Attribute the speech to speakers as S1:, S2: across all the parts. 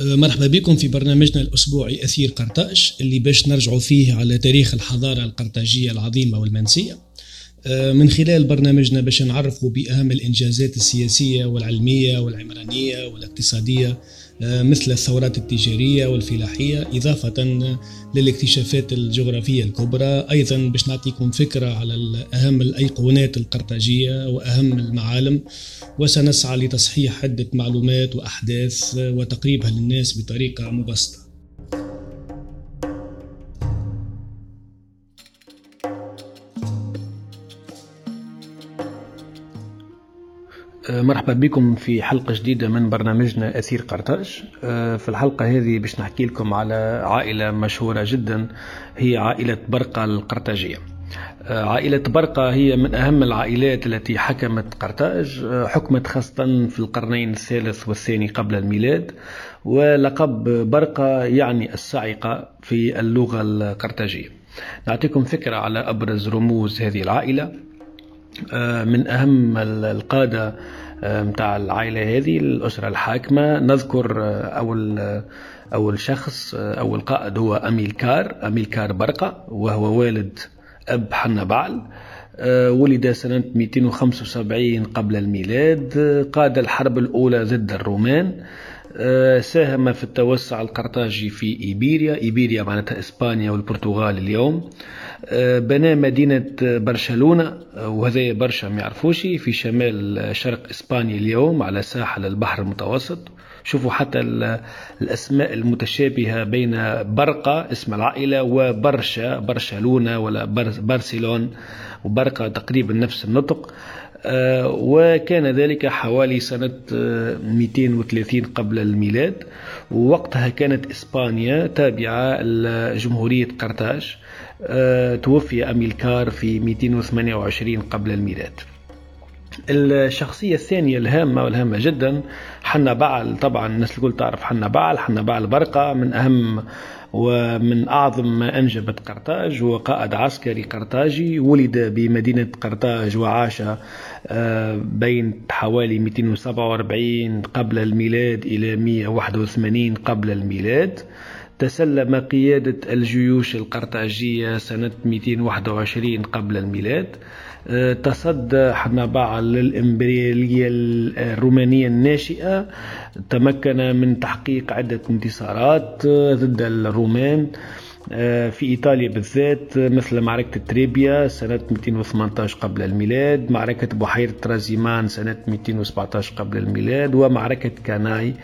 S1: مرحبا بكم في برنامجنا الأسبوعي أثير قرطاج اللي باش نرجعوا فيه على تاريخ الحضارة القرطاجية العظيمة والمنسية. من خلال برنامجنا باش نعرفوا بأهم الإنجازات السياسية والعلمية والعمرانية والاقتصادية مثل الثورات التجارية والفلاحية إضافة للاكتشافات الجغرافية الكبرى. أيضا باش نعطيكم فكرة على أهم الأيقونات القرطاجية وأهم المعالم وسنسعى لتصحيح عدة معلومات وأحداث وتقريبها للناس بطريقة مبسطة. مرحبا بكم في حلقة جديدة من برنامجنا أثير قرطاج. في الحلقة هذه باش نحكي لكم على عائلة مشهورة جدا هي عائلة برقة القرطاجية. عائلة برقة هي من أهم العائلات التي حكمت قرطاج حكمت خاصة في القرنين الثالث والثاني قبل الميلاد. ولقب برقة يعني الصاعقة في اللغة القرطاجية. نعطيكم فكرة على أبرز رموز هذه العائلة. من أهم القادة متاع العائلة هذه الأسرة الحاكمة. نذكر أول أول شخص أول قائد هو أميلكار أميلكار برقة وهو والد أب حنا بعل. ولد سنة 275 قبل الميلاد. قاد الحرب الأولى ضد الرومان. ساهم في التوسع القرطاجي في إيبيريا. إيبيريا معناتها إسبانيا والبرتغال اليوم. بنى مدينة برشلونة. وهذا برشا ما يعرفوش في شمال شرق إسبانيا اليوم على ساحل البحر المتوسط. شوفوا حتى الأسماء المتشابهة بين برقة اسم العائلة وبرشا برشلونة ولا برسلون وبرقة تقريبا نفس النطق. وكان ذلك حوالي سنة 230 قبل الميلاد. ووقتها كانت إسبانيا تابعة لجمهورية قرطاج توفي أميلكار في 228 قبل الميلاد. الشخصية الثانية الهامة والهامة جدا حنا بعل. طبعا الناس الكل تعرف حنا بعل. حنا بعل برقة من أهم ومن أعظم ما أنجبت قرطاج هو قائد عسكري قرطاجي ولد بمدينة قرطاج وعاش بين حوالي 247 قبل الميلاد إلى 181 قبل الميلاد. تسلم قيادة الجيوش القرطاجية سنة 221 قبل الميلاد. تصدى حنبعل للإمبريالية الرومانية الناشئة. تمكن من تحقيق عدة انتصارات ضد الرومان. في إيطاليا بالذات مثل معركة تريبيا سنة 218 قبل الميلاد معركة بحيرة ترازيمان سنة 217 قبل الميلاد ومعركة كاناي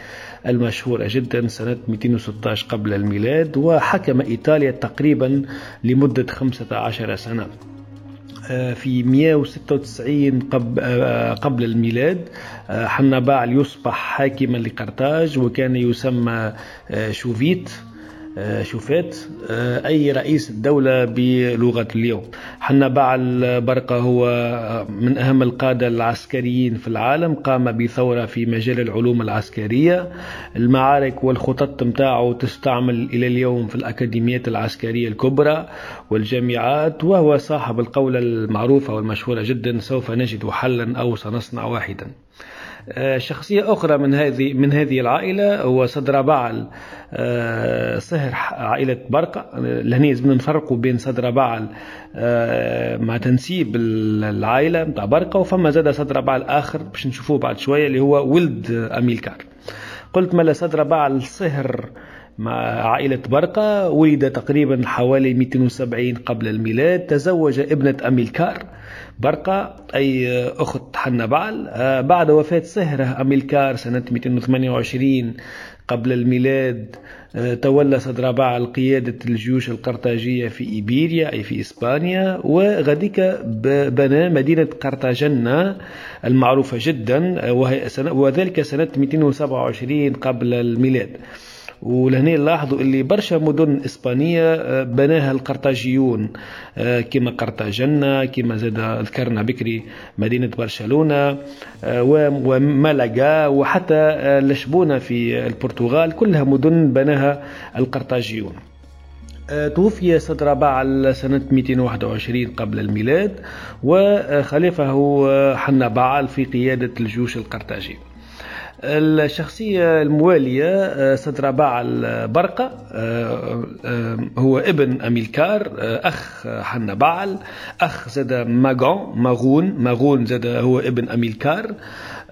S1: المشهورة جدا سنة 216 قبل الميلاد وحكم إيطاليا تقريبا لمدة 15 سنة. في 196 قبل الميلاد حنبال يصبح حاكما لقرطاج وكان يسمى شوفيت. شوفات أي رئيس الدولة بلغة اليوم. حنا بعل برقة هو من أهم القادة العسكريين في العالم قام بثورة في مجال العلوم العسكرية. المعارك والخطط متاعه تستعمل إلى اليوم في الأكاديميات العسكرية الكبرى والجامعات وهو صاحب القولة المعروفة والمشهورة جدا سوف نجد حلا أو سنصنع واحدا. شخصية أخرى من هذه من هذه العائلة هو صدر بعل صهر عائلة برقة. لهنا لازم نفرقوا بين صدر بعل مع تنسيب العائلة متاع برقة وفما زاد صدر بعل آخر باش نشوفوه بعد شوية اللي هو ولد أميلكار قلت ملا صدر بعل صهر مع عائلة برقة ولد تقريبا حوالي 270 قبل الميلاد تزوج ابنة أميلكار برقة أي أخت حنا بعل. بعد وفاة صهره أميلكار سنة 228 قبل الميلاد تولى صدر بعل قيادة الجيوش القرطاجية في إيبيريا أي في إسبانيا. وغديك بنى مدينة قرطاجنة المعروفة جدا وذلك سنة 227 قبل الميلاد. ولهنا نلاحظوا اللي برشا مدن إسبانية بناها القرطاجيون كما قرطاجنة كما زاد ذكرنا بكري مدينة برشلونة ومالاغا وحتى لشبونة في البرتغال كلها مدن بناها القرطاجيون. توفي صدر بعل سنة 221 قبل الميلاد وخلفه بعل في قيادة الجيوش القرطاجي الشخصية الموالية سدراباع البرقة هو ابن أميلكار أخ حنا بعل أخ زاد ماغون ماغون ماغون زاد هو ابن أميلكار.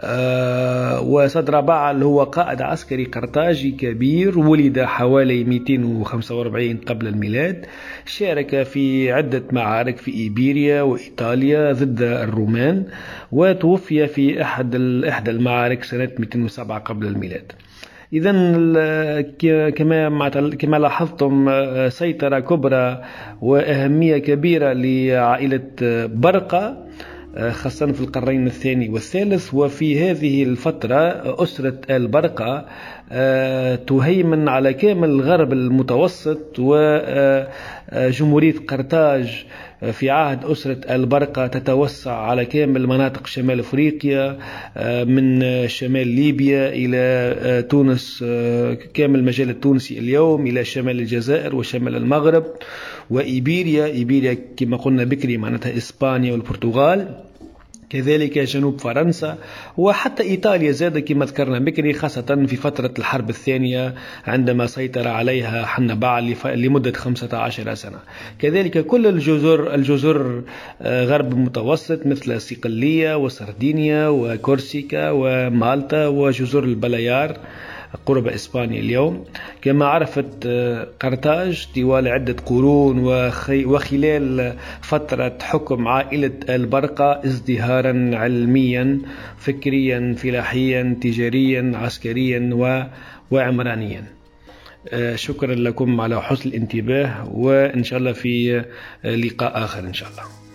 S1: آه، وصدر بعل هو قائد عسكري قرطاجي كبير ولد حوالي 245 قبل الميلاد. شارك في عدة معارك في إيبيريا وإيطاليا ضد الرومان وتوفي في أحد إحدى المعارك سنة 207 قبل الميلاد. إذا كما كما لاحظتم آه، سيطرة كبرى وأهمية كبيرة لعائلة برقة. خاصة في القرنين الثاني والثالث. وفي هذه الفترة أسرة البرقة آه، تهيمن على كامل الغرب المتوسط وجمهورية قرطاج في عهد أسرة البرقة تتوسع على كامل مناطق شمال أفريقيا آه، من شمال ليبيا إلى آه، تونس كامل المجال التونسي اليوم إلى شمال الجزائر وشمال المغرب وإيبيريا إيبيريا كما قلنا بكري معناتها إسبانيا والبرتغال. كذلك جنوب فرنسا وحتى إيطاليا زاد كما ذكرنا بكري خاصة في فترة الحرب الثانية عندما سيطر عليها حنبع لمدة 15 سنة. كذلك كل الجزر الجزر آه، غرب المتوسط مثل صقلية وسردينيا وكورسيكا ومالطا وجزر البلايار قرب إسبانيا اليوم. كما عرفت آه، قرطاج طوال عدة قرون وخلال فترة حكم عائلة البرقة ازدهارا علميا فكريا فلاحيا تجاريا عسكريا وعمرانيا. آه، شكرا لكم على حسن الانتباه وإن شاء الله في آه، لقاء آخر إن شاء الله.